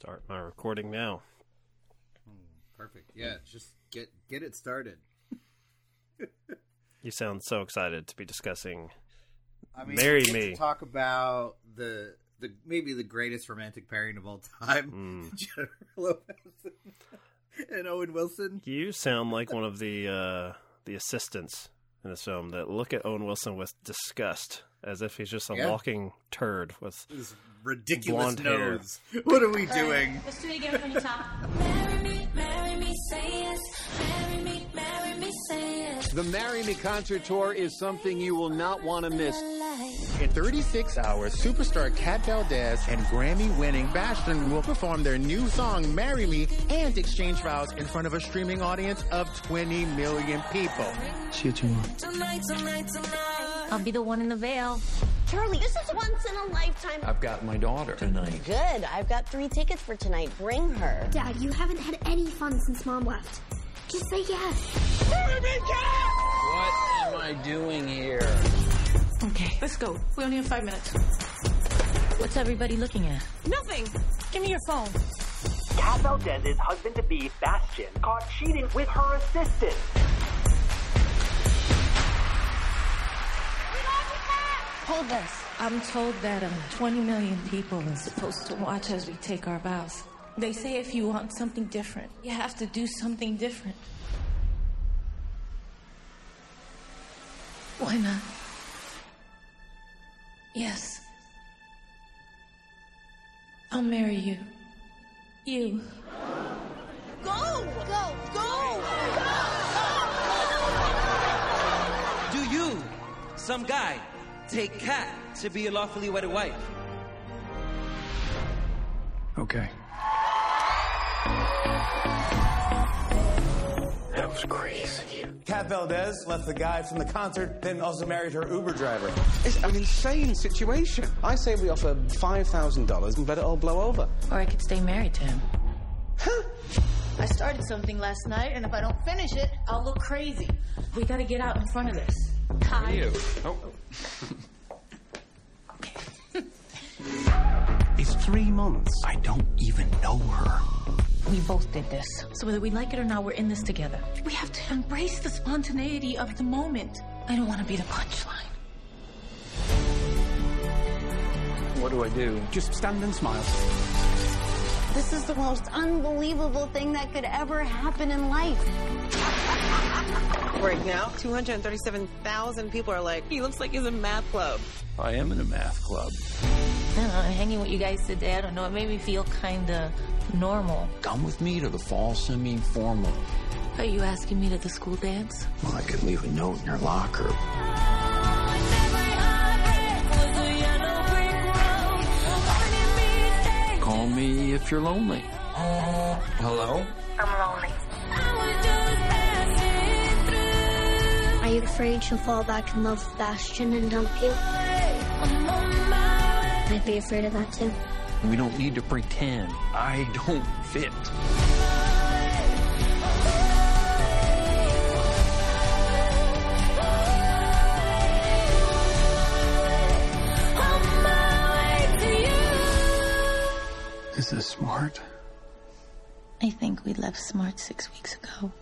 Start my recording now. Perfect. Yeah, just get get it started. You sound so excited to be discussing. I mean, Marry me. To talk about the the maybe the greatest romantic pairing of all time, Jennifer Lopez and Owen Wilson. You sound like one of the uh, the assistants in this film that look at Owen Wilson with disgust, as if he's just a Yeah. walking turd with This ridiculous Blonde hair. What are we doing? Let's do it again from the top. Marry me, marry me, say yes. Marry me, marry me, say yes. The Marry Me concert tour is something you will not want to miss. Life. In 36 hours, superstar Kat Valdez and Grammy-winning Bastian will perform their new song "Marry Me" and exchange vows in front of a streaming audience of 20 million people. See you tomorrow. Tonight, tonight, tonight. I'll be the one in the veil. Charlie, this is once in a lifetime. I've got my daughter tonight. Good. I've got three tickets for tonight. Bring her. Dad, you haven't had any fun since Mom left. Just say yes. What am I doing here? Okay, let's go. We only have five minutes. What's everybody looking at? Nothing. Give me your phone. Kat Valdez's husband-to-be, Bastian, caught cheating with her assistant. Hold this. I'm told that um, 20 million people are supposed to watch as we take our vows. They say if you want something different, you have to do something different. Why not? Yes. I'll marry you. You. Go! Go! Go! Do you, some guy, take Kat to be your lawfully wedded wife? Okay. That was crazy. Kat Valdez left the guy from the concert, then also married her Uber driver. It's an insane situation. I say we offer $5,000 and let it all blow over. Or I could stay married to him. Huh? I started something last night, and if I don't finish it, I'll look crazy. We gotta get out in front of this. Hi. You. Oh. It's three months. I don't even know her. We both did this. So whether we like it or not, we're in this together. We have to embrace the spontaneity of the moment. I don't want to be the punchline. What do I do? Just stand and smile. This is the most unbelievable thing that could ever happen in life. Right now, 237,000 people are like, he looks like he's in math club. I am in a math club. I don't know, hanging with you guys today, I don't know, it made me feel kind of normal. Come with me to the fall semi-formal. Are you asking me to the school dance? Well, I could leave a note in your locker. Call me if you're lonely. Hello? I'm lonely. Are you afraid she'll fall back in love with Bastian and dump you? I'd be afraid of that too. We don't need to pretend. I don't fit. Is this smart? I think we left Smart six weeks ago.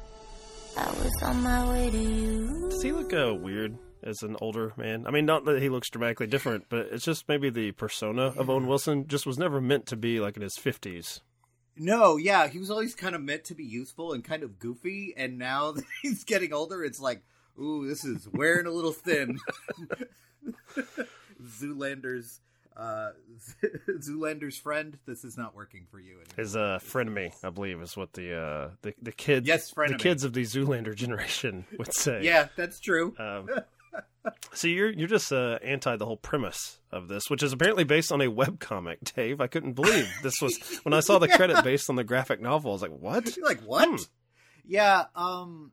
I was on my way to you. Does he look uh, weird as an older man? I mean, not that he looks dramatically different, but it's just maybe the persona of Owen Wilson just was never meant to be like in his fifties. No, yeah, he was always kind of meant to be youthful and kind of goofy, and now that he's getting older, it's like, ooh, this is wearing a little thin. Zoolander's uh, Zoolander's friend, this is not working for you. Anymore. His uh, frenemy, I believe, is what the uh, the the kids, Yes, the kids of the Zoolander generation would say. Yeah, that's true. Um, so you're you're just uh, anti the whole premise of this, which is apparently based on a webcomic, Dave. I couldn't believe this was when I saw the credit based on the graphic novel. I was like, what? You're like what? Hmm. Yeah. Um.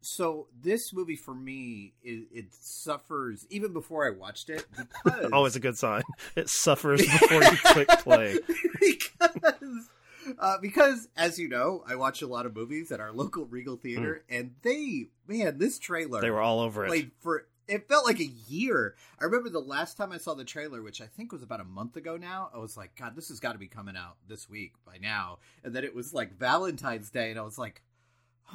So this movie for me, it, it suffers even before I watched it because Always a good sign. It suffers before you click play. because uh, because as you know, I watch a lot of movies at our local Regal Theater, and they man, this trailer. They were all over it. played for it felt like a year. I remember the last time I saw the trailer, which I think was about a month ago now. I was like, God, this has got to be coming out this week by now. And then it was like Valentine's Day, and I was like,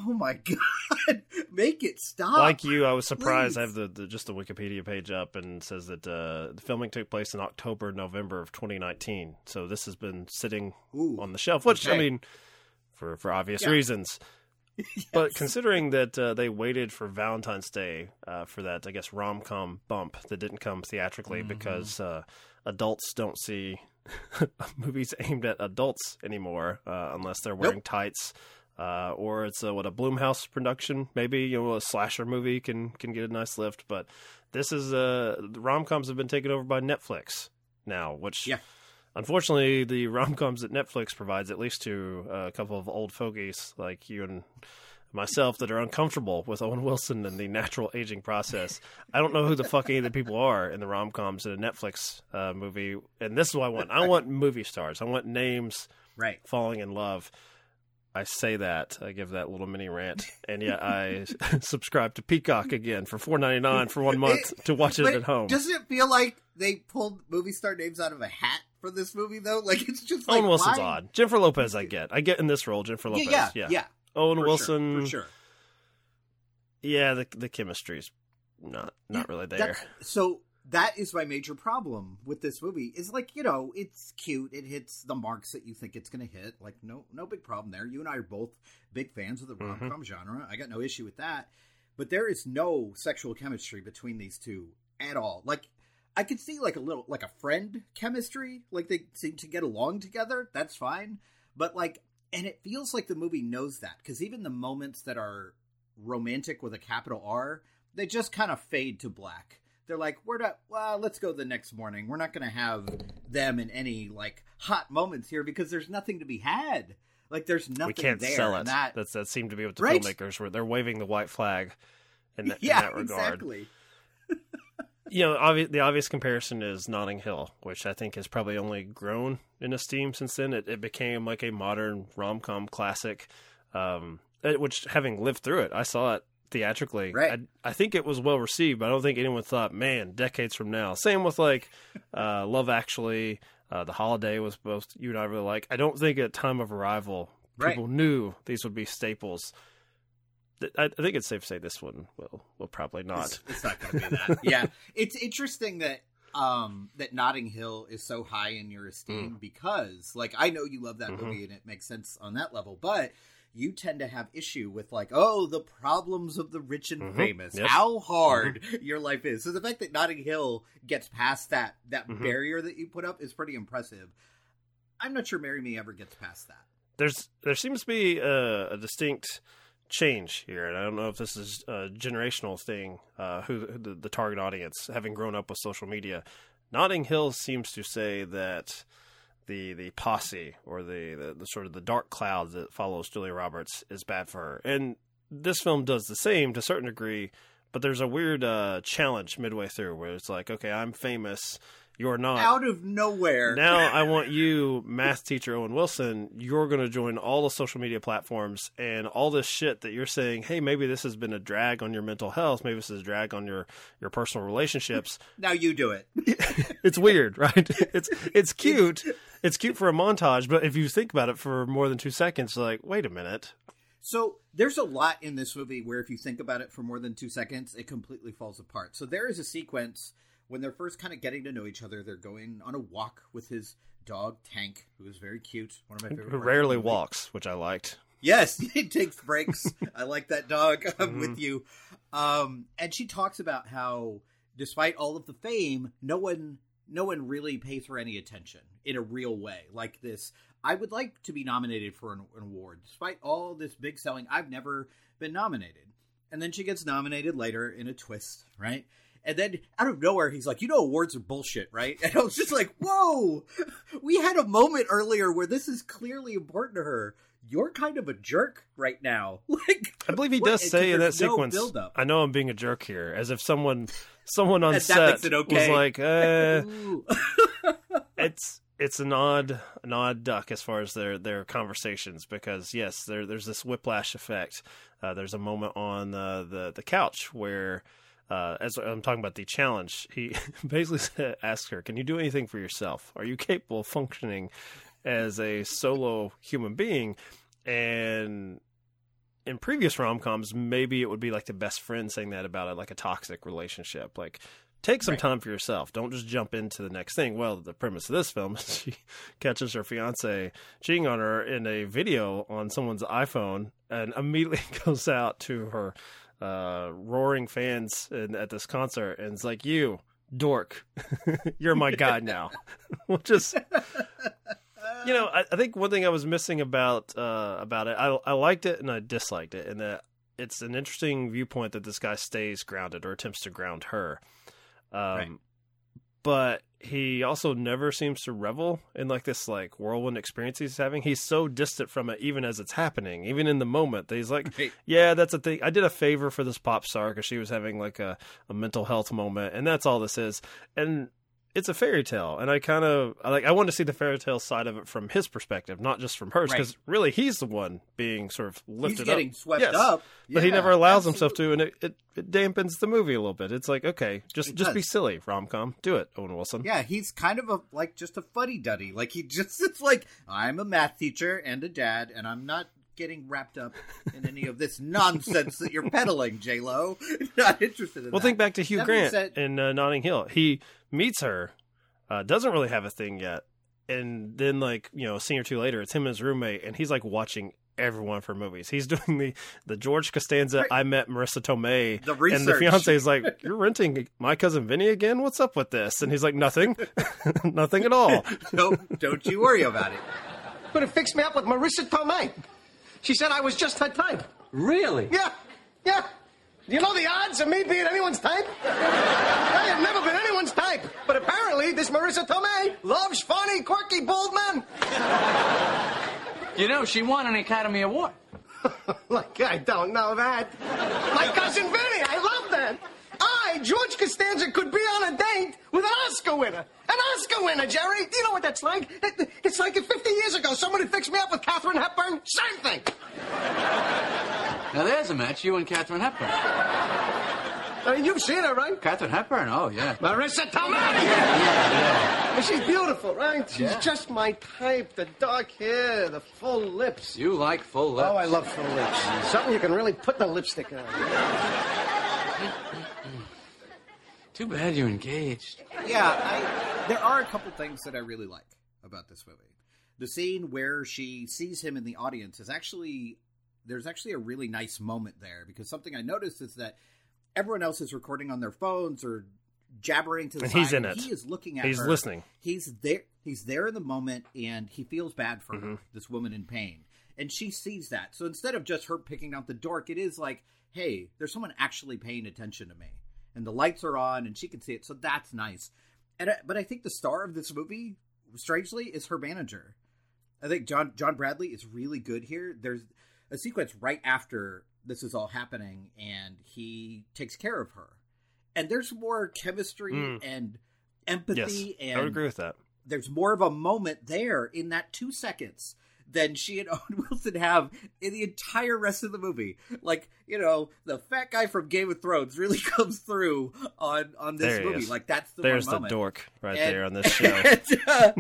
Oh my God, make it stop! Like you, I was surprised. Please. I have the, the just the Wikipedia page up and says that uh, the filming took place in October, November of 2019. So this has been sitting Ooh, on the shelf, which I mean, for for obvious Yeah. reasons. But considering that uh, they waited for Valentine's Day uh, for that, I guess rom com bump that didn't come theatrically Mm-hmm. because uh, adults don't see movies aimed at adults anymore uh, unless they're wearing tights. Uh, or it's a, what a Blumhouse production, maybe you know a slasher movie can can get a nice lift. But this is uh, rom coms have been taken over by Netflix now, which Yeah. Unfortunately, the rom coms that Netflix provides, at least to uh, a couple of old fogies like you and myself, that are uncomfortable with Owen Wilson and the natural aging process. I don't know who the fuck any of the people are in the rom coms in a Netflix uh, movie, and this is what I want. I want movie stars. I want names right falling in love. I say that I give that little mini rant, and yet I subscribe to Peacock again for four ninety nine for one month to watch it at home. Doesn't it feel like they pulled movie star names out of a hat for this movie though? Like it's just like Owen Wilson's why? odd. Jennifer Lopez, I get. I get in this role. Jennifer Lopez. Yeah, Yeah, yeah, yeah. Owen For sure, Wilson. for sure. Yeah, the the chemistry's not not really there. So that is my major problem with this movie. Is like you know it's cute. It hits the marks that you think it's going to hit. Like no no big problem there. You and I are both big fans of the mm-hmm. rom com genre. I got no issue with that. But there is no sexual chemistry between these two at all. Like I could see like a little like a friend chemistry. Like they seem to get along together. That's fine. But like, and it feels like the movie knows that because even the moments that are romantic with a capital R, they just kind of fade to black. They're like, we're not. Well, let's go the next morning. We're not going to have them in any like hot moments here because there's nothing to be had. Like there's nothing we can't there. sell it. That That's that seemed to be what the Right? filmregers were. They're waving the white flag in that, yeah, in that regard. exactly. You know, obvi- the obvious comparison is Notting Hill, which I think has probably only grown in esteem since then. It, it became like a modern rom com classic, um, which having lived through it, I saw it theatrically. Right. I, I think it was well received, but I don't think anyone thought, man, decades from now. Same with like uh, Love Actually, uh, The Holiday was both you and I really like. I don't think at time of arrival Right. people knew these would be staples. I, I think it's safe to say this one will will probably not. It's, it's not going to be that. yeah, it's interesting that um that Notting Hill is so high in your esteem Mm. because like I know you love that Mhm. movie and it makes sense on that level, but you tend to have issue with like oh the problems of the rich and Mhm. famous Yep. how hard your life is so the fact that notting hill gets past that that Mhm. barrier that you put up is pretty impressive i'm not sure marry me ever gets past that there's there seems to be a, a distinct change here, and I don't know if this is a generational thing. Uh, who the, the target audience, having grown up with social media, Notting Hill seems to say that the the posse or the, the, the sort of the dark cloud that follows Julia Roberts is bad for her, and this film does the same to a certain degree. But there's a weird uh, challenge midway through where it's like, okay, I'm famous, you're not out of nowhere now I want you, math teacher Owen Wilson, you're going to join all the social media platforms and all this shit that you're saying, hey, maybe this has been a drag on your mental health, maybe this is a drag on your your personal relationships. now you do it It's weird, right? It's it's cute. It's cute for a montage, but if you think about it for more than 2 seconds, like, wait a minute. So there's a lot in this movie where if you think about it for more than two seconds, it completely falls apart. So there is a sequence when they're first kind of getting to know each other. They're going on a walk with his dog Tank, who is very cute. One of my favorite. Who rarely walks, which I liked. Yes, he takes breaks. I like that dog. I'm Mm-hmm. with you. Um, and she talks about how, despite all of the fame, no one, no one really pays her any attention in a real way. Like this, I would like to be nominated for an, an award, despite all this big selling. I've never been nominated. And then she gets nominated later in a twist, right? And then out of nowhere, he's like, "You know, awards are bullshit, right?" And I was just like, "Whoa!" We had a moment earlier where this is clearly important to her. You're kind of a jerk right now. Like, I believe he what- does say in that no sequence. I know I'm being a jerk here, as if someone someone on set okay. was like, uh, it's it's an odd an odd duck as far as their their conversations because yes there there's this whiplash effect uh, there's a moment on the, the the couch where uh, as I'm talking about the challenge, he basically asks her, "Can you do anything for yourself? Are you capable of functioning as a solo human being?" And in previous rom coms, maybe it would be like the best friend saying that about it, like a toxic relationship. Like, take some Right. time for yourself. Don't just jump into the next thing. Well, the premise of this film is she catches her fiance cheating on her in a video on someone's iPhone and immediately goes out to her uh, roaring fans in, at this concert and it's like, You, dork, you're my guy now. Which is you know, I, I think one thing I was missing about uh, about it, I, I liked it and I disliked it, and that it's an interesting viewpoint that this guy stays grounded or attempts to ground her. Um, But he also never seems to revel in like this like whirlwind experience he's having. He's so distant from it, even as it's happening, even in the moment. That he's like, Right. "Yeah, that's a thing." I did a favor for this pop star because she was having like a, a mental health moment, and that's all this is. And it's a fairy tale, and I kind of like I want to see the fairy tale side of it from his perspective, not just from hers, Right. because really he's the one being sort of lifted up. getting up. swept Yes. up. but he never allows himself to, and it, it, it dampens the movie a little bit. It's like okay, just It just be silly, rom com, do it, Owen Wilson. Yeah, he's kind of a like just a fuddy duddy. Like he just it's like I'm a math teacher and a dad, and I'm not getting wrapped up in any of this nonsense that you're peddling, J Lo. Not interested in Well, that. think back to Hugh That Grant said- in uh, Notting Hill. He meets her, uh, doesn't really have a thing yet, and then like you know, a scene or two later, it's him and his roommate, and he's like watching everyone for movies. He's doing the the George Costanza. I met Marisa Tomei, The and the fiance is like, "You're renting my cousin Vinny again? What's up with this?" And he's like, "Nothing, nothing at all." don't don't you worry about it. Could have fixed me up with Marisa Tomei. She said I was just her type. Really? Yeah, yeah. Do you know the odds of me being anyone's type? I have never been anyone's type. But apparently, this Marisa Tomei loves funny, quirky, bald men. You know, she won an Academy Award. like, I don't know that. My cousin Vinny, I love that. I, George Costanza, could be on a date with an Oscar winner. Oscar winner, Jerry. Do you know what that's like? It- It's like if 50 years ago somebody fixed me up with Katharine Hepburn. Same thing. Now there's a match, you and Katharine Hepburn. I mean, you've seen her, right? Katharine Hepburn? Oh, yeah. Marisa Tomei! yeah. she's beautiful, right? She's Yeah. just my type. The dark hair, the full lips. You like full lips. Oh, I love full lips. Something you can really put the lipstick on. Too bad you're engaged. Yeah, I, there are a couple things that I really like about this movie. The scene where she sees him in the audience is actually there's actually a really nice moment there because something I noticed is that everyone else is recording on their phones or jabbering to the And side. he's in it. He is looking at He's her. listening. He's there. He's there in the moment, and he feels bad for Mm-hmm. her, this woman in pain, and she sees that. So instead of just her picking out the dork, it is like, hey, there's someone actually paying attention to me, and the lights are on, and she can see it. So that's nice. And I, but I think the star of this movie, strangely, is her manager. I think John John Bradley is really good here. There's a sequence right after this is all happening, and he takes care of her, and there's more chemistry Mm. and Yes, empathy, and I would agree with that. there's more of a moment there in that two seconds than she and Owen Wilson have in the entire rest of the movie. Like, you know, the fat guy from Game of Thrones really comes through on on this There movie. Like that's the There's the dork right And- there on this show. and, uh,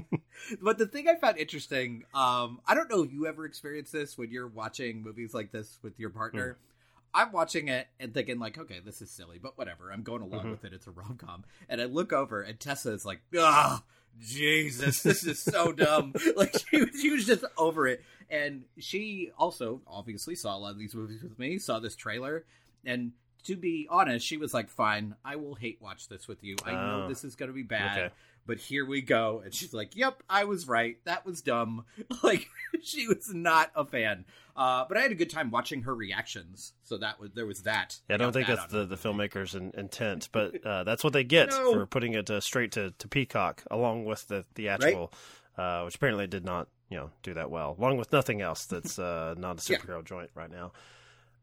but the thing I found interesting, um, I don't know if you ever experience this when you're watching movies like this with your partner. Hmm. I'm watching it and thinking like, okay, this is silly, but whatever. I'm going along Mhm. with it. It's a rom com, and I look over and Tessa is like, ah, Jesus, this is so dumb. like she was, she was just over it, and she also obviously saw a lot of these movies with me. Saw this trailer, and to be honest, she was like, fine, I will hate watch this with you. I know Oh. this is going to be bad. Okay. But here we go. And she's like, Yep, I was right. That was dumb. Like she was not a fan. Uh, but I had a good time watching her reactions. So that was there was that. Yeah, I don't think that that's the, the filmmaker's in, intent, but uh, that's what they get No. for putting it uh, straight to, to Peacock, along with the theatrical, uh, which apparently did not, you know, do that well, along with nothing else that's uh, not a Yeah. superhero joint right now.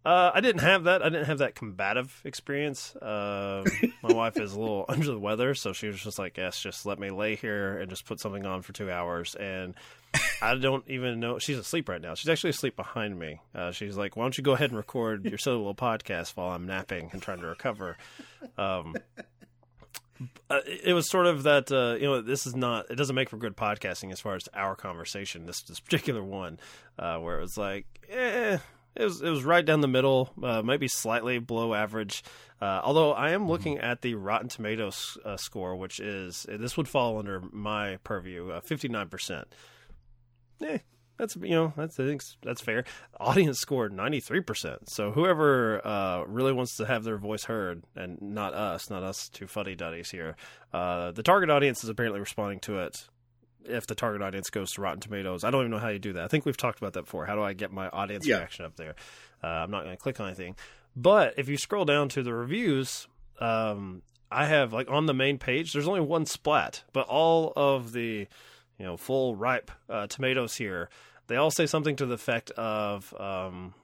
Uh, I didn't have that. I didn't have that combative experience. Uh, my wife is a little under the weather, so she was just like, "Yes, just let me lay here and just put something on for two hours." And I don't even know she's asleep right now. She's actually asleep behind me. Uh, she's like, "Why don't you go ahead and record your solo podcast while I'm napping and trying to recover?" Um, uh, it was sort of that uh, you know this is not it doesn't make for good podcasting as far as our conversation this this particular one uh, where it was like eh, it was it was right down the middle, uh, maybe slightly below average. Uh, although I am looking at the Rotten Tomatoes uh, score, which is this would fall under my purview, uh, fifty nine percent. Eh, that's you know that's I think that's fair. Audience score ninety three percent. So whoever uh, really wants to have their voice heard, and not us, not us two fuddy duddies here, uh, the target audience is apparently responding to it if the target audience goes to Rotten Tomatoes. I don't even know how you do that. I think we've talked about that before. How do I get my audience Yeah. reaction up there? Uh, I'm not going to click on anything. But if you scroll down to the reviews, um, I have like on the main page, there's only one splat, but all of the you know full ripe uh, tomatoes here, they all say something to the effect of. Um,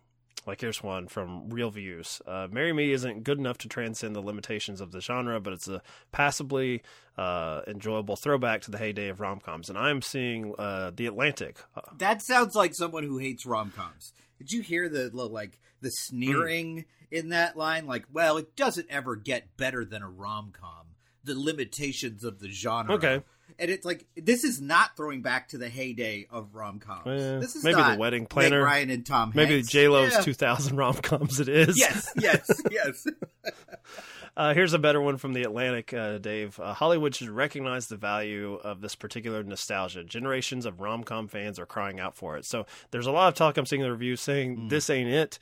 like here's one from ReelViews. Uh, Marry Me isn't good enough to transcend the limitations of the genre, but it's a passably uh, enjoyable throwback to the heyday of rom coms. And I'm seeing uh, The Atlantic. Uh, That sounds like someone who hates rom coms. Did you hear the the, like the sneering in that line? Like, well, it doesn't ever get better than a rom com. The limitations of the genre. Okay. And it's like this is not throwing back to the heyday of rom coms. eh, this is maybe The Wedding Planner. Ryan and Tom. Maybe. J Lo's Yeah. 2000 rom coms. It is. Yes, yes, yes. Uh, here's a better one from the Atlantic, uh, Dave. Uh, Hollywood should recognize the value of this particular nostalgia. Generations of rom com fans are crying out for it. So there's a lot of talk I'm seeing in the reviews saying Mm. this ain't it,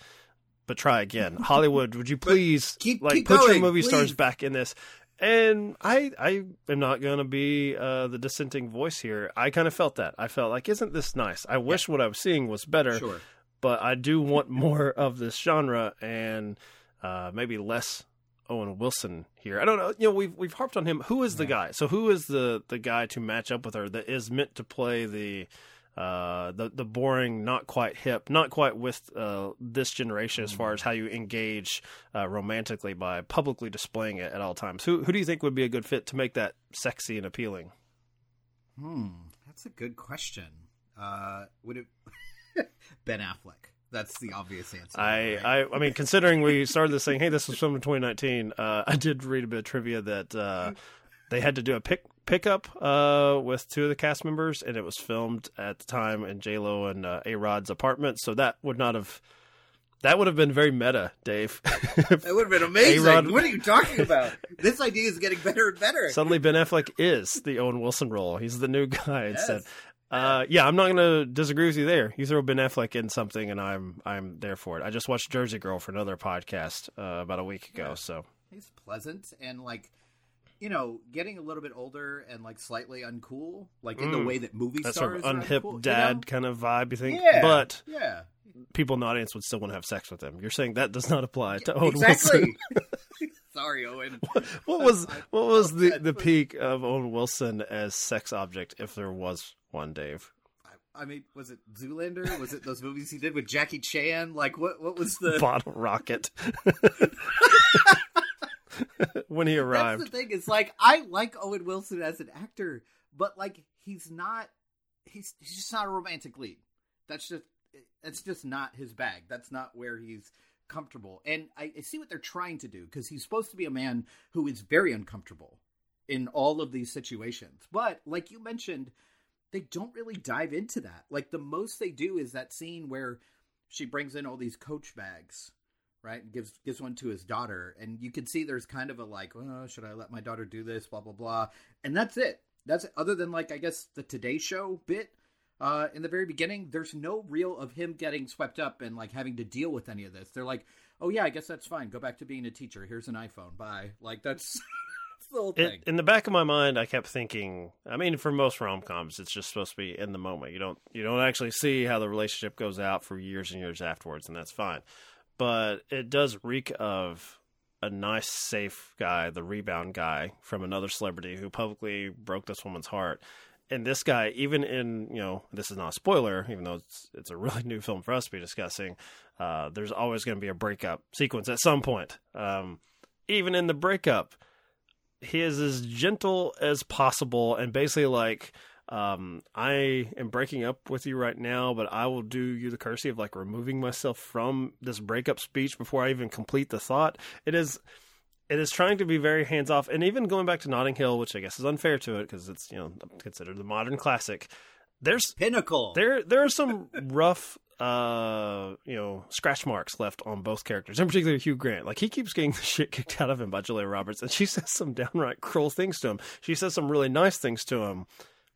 but try again. Hollywood, would you please keep- like keep put your going, movie stars back in this? And I, I am not going to be uh, the dissenting voice here. I kind of felt that. I felt like, isn't this nice? I wish what I was seeing was better Sure. but I do want more of this genre and uh, maybe less Owen Wilson here. I don't know. You know, we've we've harped on him. Who is the guy? So who is the the guy to match up with her that is meant to play the uh, the the boring, not quite hip, not quite with uh, this generation as far as how you engage uh, romantically by publicly displaying it at all times. Who who do you think would be a good fit to make that sexy and appealing? Hmm, that's a good question. Uh, would it Ben Affleck? That's the obvious answer. I, right? I, I mean, considering we started this saying, "Hey, this was filmed in 2019," uh, I did read a bit of trivia that uh, they had to do a pick pickup uh, with two of the cast members, and it was filmed at the time in J Lo and uh, A Rod's apartment. So that would not have that would have been very meta, Dave. That would have been amazing. A-Rod- What are you talking about? this idea is getting better and better. Suddenly, Ben Affleck is the Owen Wilson role. He's the new guy Yes. instead. Uh, yeah, I'm not going to disagree with you there. You throw Ben Affleck in something, and I'm I'm there for it. I just watched Jersey Girl for another podcast uh, about a week ago, so He's pleasant and like, you know, getting a little bit older and like slightly uncool, like in the Mm. way that movie that stars sort of are unhip uncool, you dad know? kind of vibe. You think, Yeah, but yeah. people in the audience would still want to have sex with him. You're saying that does not apply to Owen exactly. Wilson. Sorry, Owen. what was what was the the peak of Owen Wilson as sex object, if there was one, Dave? I mean, was it Zoolander? Was it those movies he did with Jackie Chan? Like, what? What was the? Bottle rocket. when he arrived, That's the thing. It's like I like Owen Wilson as an actor, but like he's not. He's he's just not a romantic lead. That's just that's just not his bag. That's not where he's comfortable. And I, I see what they're trying to do because he's supposed to be a man who is very uncomfortable in all of these situations. But like you mentioned, they don't really dive into that. Like the most they do is that scene where she brings in all these coach bags, right? And gives gives one to his daughter, and you can see there's kind of a like, oh, should I let my daughter do this? Blah blah blah, and that's it. That's it. other than like I guess the Today Show bit. Uh, in the very beginning, there's no real of him getting swept up and like having to deal with any of this. They're like, "Oh yeah, I guess that's fine. Go back to being a teacher. Here's an iPhone. Bye." Like that's, it, in the back of my mind, I kept thinking. I mean, for most rom coms, it's just supposed to be in the moment. You don't you don't actually see how the relationship goes out for years and years afterwards, and that's fine. But it does reek of a nice, safe guy, the rebound guy from another celebrity who publicly broke this woman's heart. And this guy, even in you know, this is not a spoiler, even though it's it's a really new film for us to be discussing. Uh, there's always going to be a breakup sequence at some point. Um, even in the breakup, he is as gentle as possible, and basically like, um, I am breaking up with you right now, but I will do you the courtesy of like removing myself from this breakup speech before I even complete the thought. It is it is trying to be very hands off, and even going back to Notting Hill, which I guess is unfair to it because it's you know considered the modern classic. There's pinnacle. There there are some rough uh you know scratch marks left on both characters, in particular Hugh Grant. Like he keeps getting the shit kicked out of him by Julia Roberts, and she says some downright cruel things to him. She says some really nice things to him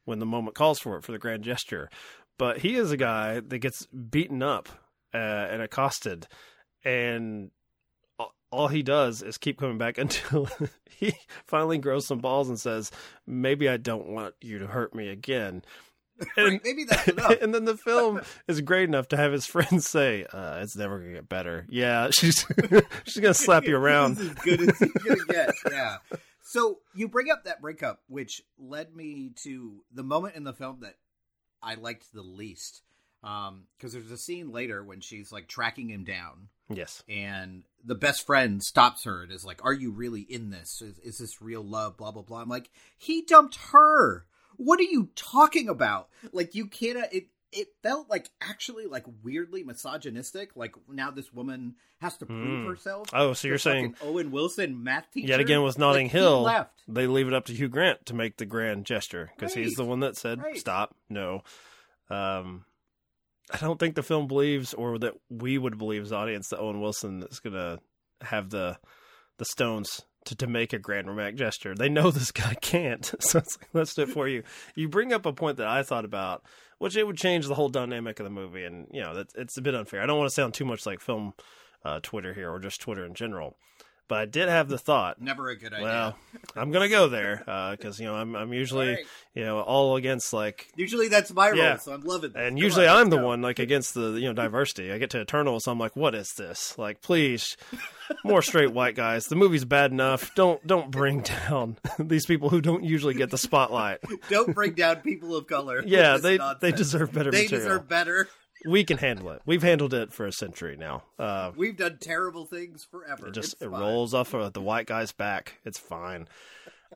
when the moment calls for it for the grand gesture. But he is a guy that gets beaten up uh, and accosted, and all he does is keep coming back until he finally grows some balls and says, "Maybe I don't want you to hurt me again." And, Maybe that's enough. and then the film is great enough to have his friends say, uh, "It's never gonna get better." Yeah, she's she's gonna slap you around. as good as gonna get. Yeah. So you bring up that breakup, which led me to the moment in the film that I liked the least. Because um, there's a scene later when she's like tracking him down. Yes. And the best friend stops her and is like, Are you really in this? Is, is this real love? Blah, blah, blah. I'm like, He dumped her. What are you talking about? Like, you can't. It, it felt like actually like weirdly misogynistic. Like now this woman has to prove Mm. herself. Oh, so you're saying Owen Wilson math teacher Yet again with Notting Like, Hill, left. they leave it up to Hugh Grant to make the grand gesture because he's the one that said Right. stop. No, um, I don't think the film believes, or that we would believe as audience, that Owen Wilson is gonna have the the stones to, to make a grand romantic gesture. They know this guy can't, so it's like, let's do it for you. You bring up a point that I thought about, which it would change the whole dynamic of the movie, and you know that's it's a bit unfair. I don't want to sound too much like film uh, Twitter here, or just Twitter in general. But I did have the thought. Never a good idea. Well, I'm gonna go there uh, because you know I'm I'm usually All right. you know all against like Usually that's my role, Yeah. so I'm loving this. and Come usually on, I'm the go. one like against the you know diversity. I get to Eternal, so I'm like, what is this? Like, please, more straight white guys. The movie's bad enough. Don't don't bring down these people who don't usually get the spotlight. Don't bring down people of color. Yeah, they nonsense. they deserve better They material. deserve better. We can handle it. We've handled it for a century now. Uh, We've done terrible things forever. It just It's it fine. rolls off of the white guy's back. It's fine.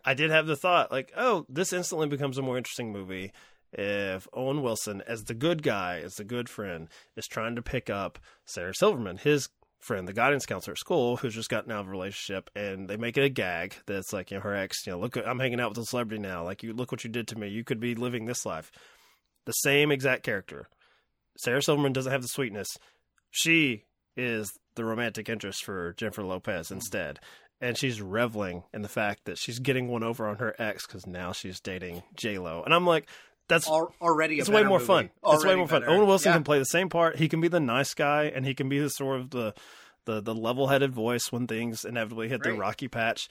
I did have the thought, like, oh, this instantly becomes a more interesting movie if Owen Wilson, as the good guy, as the good friend, is trying to pick up Sarah Silverman, his friend, the guidance counselor at school, who's just gotten out of a relationship, and they make it a gag that's like, you know, her ex, you know, look, I'm hanging out with a celebrity now. Like, you look what you did to me. You could be living this life. The same exact character. Sarah Silverman doesn't have the sweetness. She is the romantic interest for Jennifer Lopez mm. instead. And she's reveling in the fact that she's getting one over on her ex because now she's dating J Lo. And I'm like, that's Al- already a it's way more movie. fun. It's way Already more fun. Owen Wilson Yeah. can play the same part. He can be the nice guy, and he can be the sort of the the, the level headed voice when things inevitably hit the Right. rocky patch.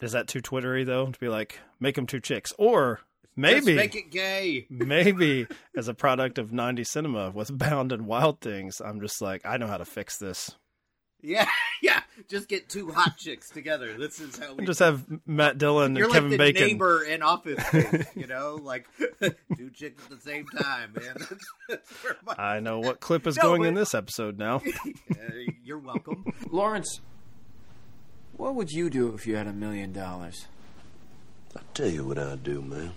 Is that too twittery though? To be like, make them two chicks, or maybe Just make it gay. maybe as a product of 90 cinema with Bound and Wild Things, I'm just like, I know how to fix this. Yeah, yeah. Just get two hot chicks together. This is how we And just have Matt Dillon You're and like Kevin the Bacon. neighbor in Office Space, you know, like two chicks at the same time, man. That's, that's my, I know what clip is No, going but- in this episode now. Uh, you're welcome. Lawrence, what would you do if you had a million dollars? I'll tell you what I'd do, man.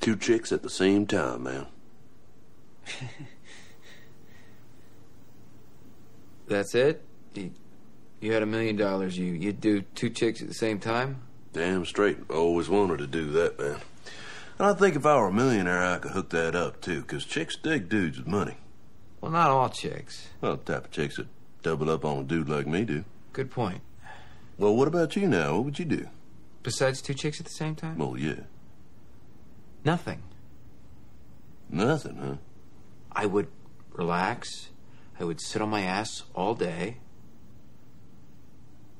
Two chicks at the same time, man. That's it? You, you had a million dollars, you, you'd do two chicks at the same time? Damn straight. I always wanted to do that, man. And I think if I were a millionaire, I could hook that up, too, 'cause chicks dig dudes with money. Well, not all chicks. Well, the type of chicks that double up on a dude like me do. Good point. Well, what about you now? What would you do? Besides two chicks at the same time? Well, yeah. Nothing. Nothing, huh? I would relax. I would sit on my ass all day.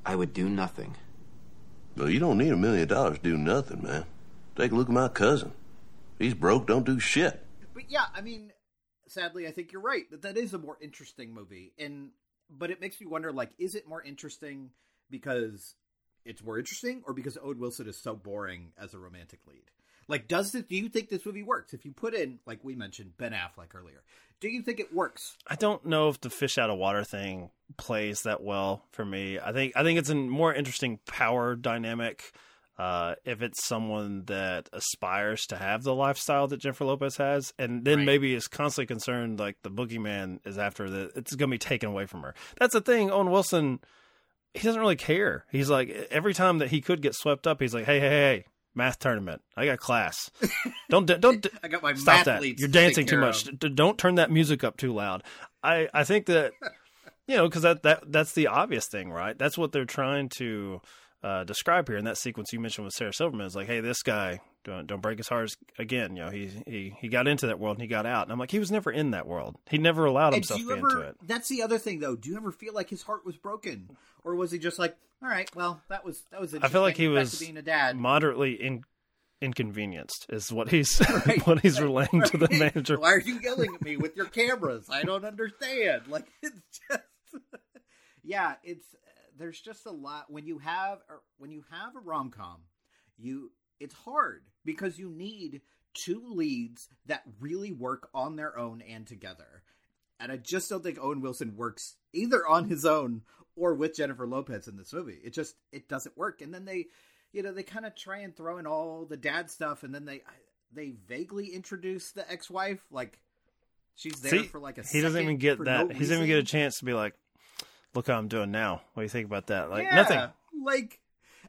I would do nothing. Well, you don't need a million dollars to do nothing, man. Take a look at my cousin. He's broke, don't do shit. But yeah, I mean, sadly, I think you're right that that is a more interesting movie, and but it makes me wonder, like, is it more interesting because it's more interesting, or because Owen Wilson is so boring as a romantic lead? Like, does it? Do you think this movie works if you put in, like we mentioned, Ben Affleck earlier? Do you think it works? I don't know if the fish out of water thing plays that well for me. I think I think it's a more interesting power dynamic uh, if it's someone that aspires to have the lifestyle that Jennifer Lopez has, and then Right. maybe is constantly concerned like the boogeyman is after that it's going to be taken away from her. That's the thing. Owen Wilson, he doesn't really care. He's like every time that he could get swept up, he's like, hey, hey, hey. Math tournament. I got class. Don't don't. I got my stop that. You're dancing too much. of. Don't turn that music up too loud. I I think that you know because that that that's the obvious thing, right? That's what they're trying to uh, describe here in that sequence you mentioned with Sarah Silverman. Is like, hey, this guy don't don't break his heart again. You know, he he he got into that world and he got out, and I'm like, he was never in that world. He never allowed himself ever? into it. That's the other thing, though. Do you ever feel like his heart was broken, or was he just like, all right, well, that was that was. I feel like he was being a dad. moderately in, inconvenienced, is what he's what he's relaying to the manager. Why are you yelling at me with your cameras? I don't understand. Like it's just, yeah, it's there's just a lot when you have or when you have a rom com, you it's hard because you need two leads that really work on their own and together. And I just don't think Owen Wilson works either on his own or with Jennifer Lopez in this movie. It just it doesn't work. And then they, you know, they kind of try and throw in all the dad stuff, and then they they vaguely introduce the ex wife like she's there See, for like a. he doesn't even get that. no he doesn't even get a chance to be like, "Look how I'm doing now." What do you think about that? Like Yeah, nothing. Like,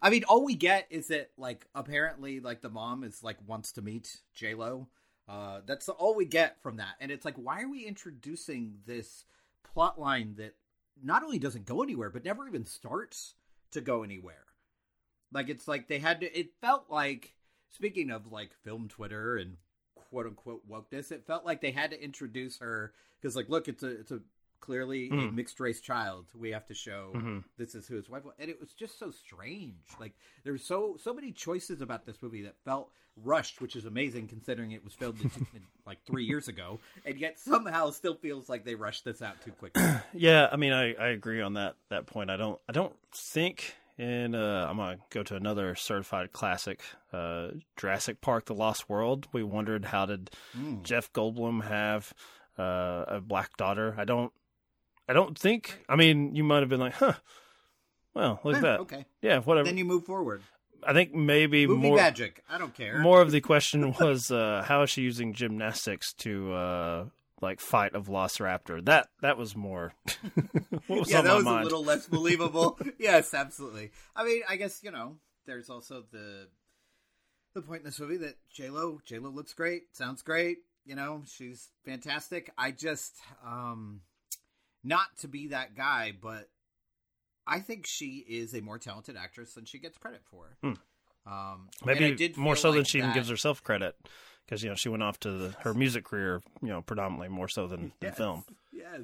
I mean, all we get is that like apparently like the mom is like wants to meet J Lo. Uh, that's all we get from that, and it's like, why are we introducing this plot line that not only doesn't go anywhere, but never even starts to go anywhere? Like, it's like they had to. It felt like speaking of like film Twitter and quote unquote wokeness, it felt like they had to introduce her because, like, look, it's a it's a clearly a Mm. mixed race child. We have to show Mhm. this is who his wife was, and it was just so strange. Like there were so so many choices about this movie that felt rushed, which is amazing considering it was filmed in, like three years ago, and yet somehow still feels like they rushed this out too quickly. Yeah, I mean, I, I agree on that that point. I don't I don't think and uh, I'm gonna go to another certified classic, uh, Jurassic Park: The Lost World. We wondered how did Mm. Jeff Goldblum have uh, a black daughter? I don't I don't think. I mean, you might have been like, huh. Well, look at Eh, that. okay. Yeah, whatever. Then you move forward. I think maybe Movie more magic. I don't care. More of the question was uh, how is she using gymnastics to uh, like fight a velociraptor? That that was more. what was yeah, on that my was mind. a little less believable. yes, absolutely. I mean, I guess you know, there's also the the point in this movie that J Lo J Lo looks great, sounds great. You know, she's fantastic. I just, um not to be that guy, but I think she is a more talented actress than she gets credit for. Hmm. Um, Maybe did more so than like she even gives herself credit, because you know she went off to the, her music career, you know, predominantly more so than, than Yes, film. Yes.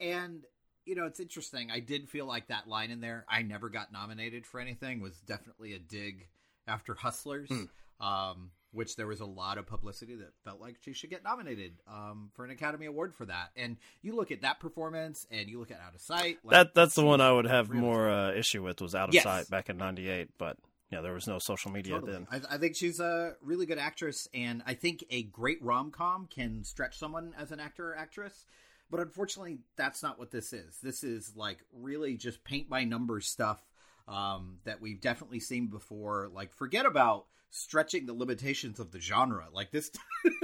And you know, it's interesting. I did feel like that line in there, I never got nominated for anything, was definitely a dig after Hustlers. Hmm. Um, which there was a lot of publicity that felt like she should get nominated um, for an Academy Award for that. And you look at that performance, and you look at Out of Sight. like, that that's the one I would have really- more uh, issue with was Out of Yes. Sight back in '98, but yeah, there was no social media Totally. then. I, I think she's a really good actress, and I think a great rom com can stretch someone as an actor or actress. But unfortunately, that's not what this is. This is like really just paint by numbers stuff um, that we've definitely seen before. Like, forget about stretching the limitations of the genre. Like this,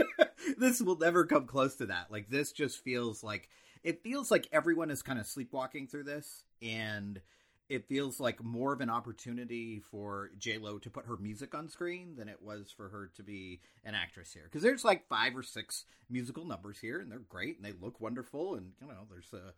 this will never come close to that. Like this just feels like it feels like everyone is kind of sleepwalking through this, and it feels like more of an opportunity for J Lo to put her music on screen than it was for her to be an actress here. Because there's like five or six musical numbers here, and they're great and they look wonderful. And you know, there's a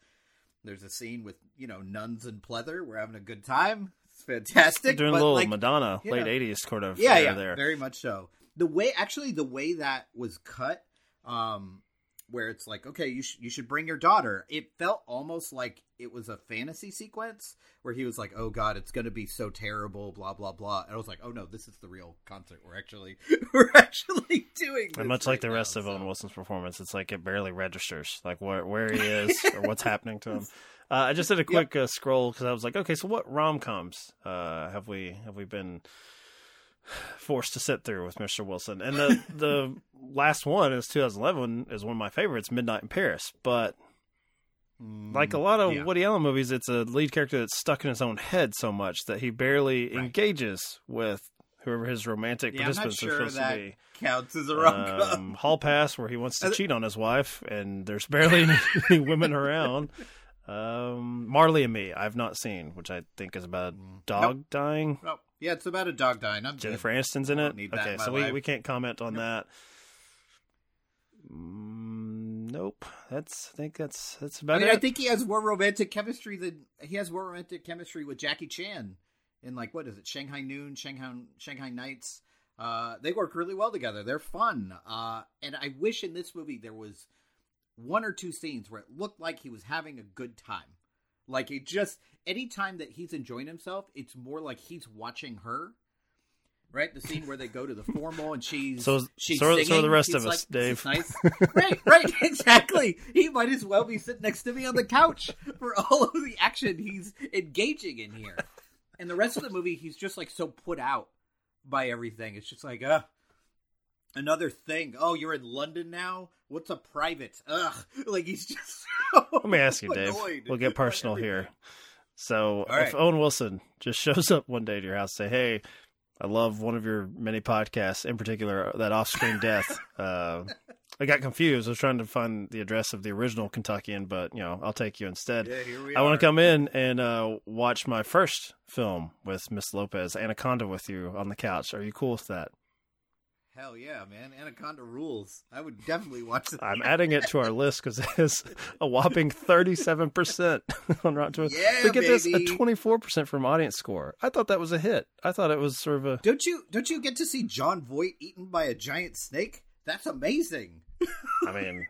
there's a scene with you know nuns and pleather. We're having a good time. It's fantastic. Doing a little like, Madonna, late know, '80s sort of yeah, yeah, there. very much so. The way, actually, the way that was cut, um, where it's like, okay, you sh- you should bring your daughter. It felt almost like it was a fantasy sequence where he was like, oh god, it's gonna be so terrible, blah blah blah. And I was like, oh no, this is the real concert. We're actually we're actually doing. And much like right the now, rest of so. Owen Wilson's performance, it's like it barely registers, like where where he is or what's happening to him. Uh, I just did a quick uh, scroll because I was like, okay, so what rom coms uh, have we have we been forced to sit through with Mr. Wilson? And the the last one is 2011 is one of my favorites, Midnight in Paris. But like a lot of yeah. Woody Allen movies, it's a lead character that's stuck in his own head so much that he barely engages with whoever his romantic Yeah, I'm not participants are supposed that to be counts as a rom com. um, Hall Pass, where he wants to cheat on his wife, and there's barely any, any women around. Um, Marley and Me, I've not seen, which I think is about a dog dying. Oh, yeah, it's about a dog dying. I'm Jennifer good. Aniston's in it. Okay, in so we, life. we can't comment on that. Mm, nope, that's I think that's that's I about mean, it. I think he has more romantic chemistry than he has more romantic chemistry with Jackie Chan in like what is it, Shanghai Noon, Shanghai Shanghai Nights. Uh, they work really well together. They're fun. Uh, and I wish in this movie there was one or two scenes where it looked like he was having a good time. Like it just anytime that he's enjoying himself, it's more like he's watching her. Right, the scene where they go to the formal and she's So- she's so are- so the rest of us, like, "This is Dave." Nice. right, right, exactly. He might as well be sitting next to me on the couch for all of the action he's engaging in here. And the rest of the movie, he's just like so put out by everything. It's just like, uh, another thing. Oh, you're in London now. What's a private? Ugh, like he's just. So Let me ask you, Dave. We'll get personal here. So, All if. Owen Wilson just shows up one day to your house, say, "Hey, I love one of your many podcasts, in particular that off-screen death." Uh, I got confused. I was trying to find the address of the original Kentuckian, but you know, I'll take you instead. Yeah, here we I want to come in and uh, watch my first film with Miss Lopez, Anaconda, with you on the couch. Are you cool with that? Hell yeah, man! Anaconda rules. I would definitely watch that. I'm adding it to our list because it has a whopping 37% on Rotten Tomatoes. Yeah, But get this, a 24% from audience score. I thought that was a hit. I thought it was sort of a. Don't you don't you get to see Jon Voight eaten by a giant snake? That's amazing. I mean,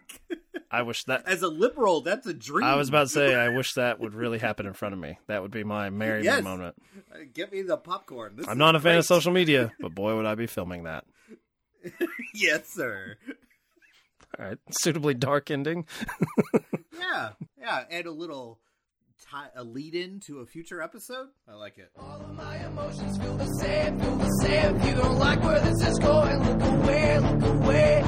I wish that. As a liberal, that's a dream. I was about to say, I wish that would really happen in front of me. That would be my Mary Yes. moment. Uh, Get me the popcorn. This I'm not a fan of social media, but boy, would I be filming that. yes, sir. All right, suitably dark ending. Yeah, yeah, and a little ti a lead in to a future episode. I like it. All of my emotions feel the same, feel the same. If you don't like where this is going, look away, look away.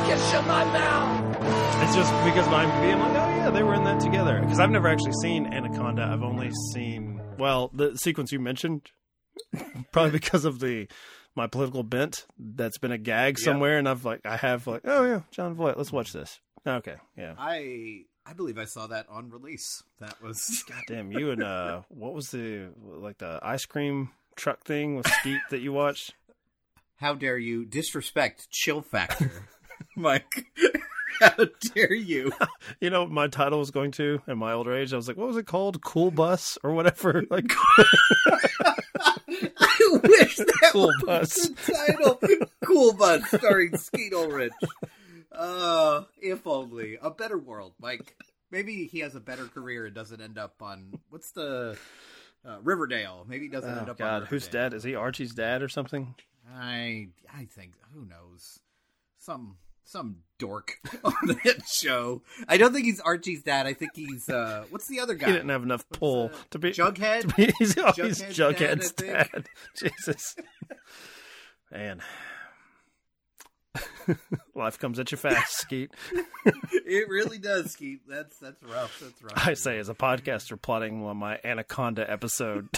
I can't shut my mouth. It's just because of IMDb. I'm like, oh yeah, they were in that together. Because I've never actually seen Anaconda. I've only seen well the sequence you mentioned, probably because of the my political bent. That's been a gag Yeah. somewhere, and I've like I have like, oh yeah, Jon Voight. Let's watch this. Okay, yeah. I I believe I saw that on release. That was goddamn you and uh, what was the like the ice cream truck thing with Skeet that you watched? How dare you disrespect Chill Factor, Mike? How dare you? You know, my title was going to in my older age. I was like, what was it called? Cool Bus or whatever. Like, I wish that Cool was Bus. the title. cool Bus, starring Skeet Ulrich. Uh, if only a better world, Mike. Maybe he has a better career and doesn't end up on what's the uh, Riverdale. Maybe he doesn't end oh up. on God, who's Riverdale. dad? Is he Archie's dad or something? I I think who knows some some dork on that show. I don't think he's Archie's dad. I think he's uh what's the other guy? He didn't have enough pull to be Jughead? to be- he's, oh, he's Jughead's Jughead's dad, dad. Jesus, man, life comes at you fast, Skeet. it really does, Skeet. That's that's rough. That's rough. I say, as a podcaster plotting on my Anaconda episode.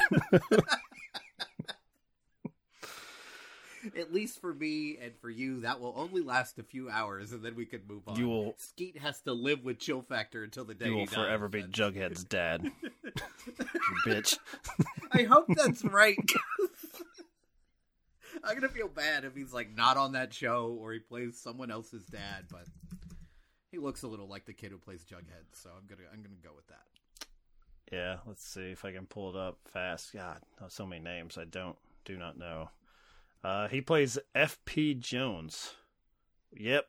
At least for me and for you, that will only last a few hours, and then we can move on. You will- Skeet has to live with chill factor until the day you he will forever be Jughead's dad. Bitch. I hope that's right. I'm gonna feel bad if he's like not on that show or he plays someone else's dad, but he looks a little like the kid who plays Jughead, so I'm gonna I'm gonna go with that. Yeah, let's see if I can pull it up fast. God, so many names I don't do not know. Uh, he plays F.P. Jones. Yep,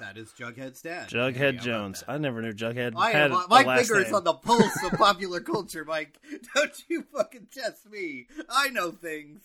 That is Jughead's dad. Jughead Jones. I never knew Jughead I had am, a last finger is name. on the pulse of popular culture, Mike. Don't you fucking test me. I know things.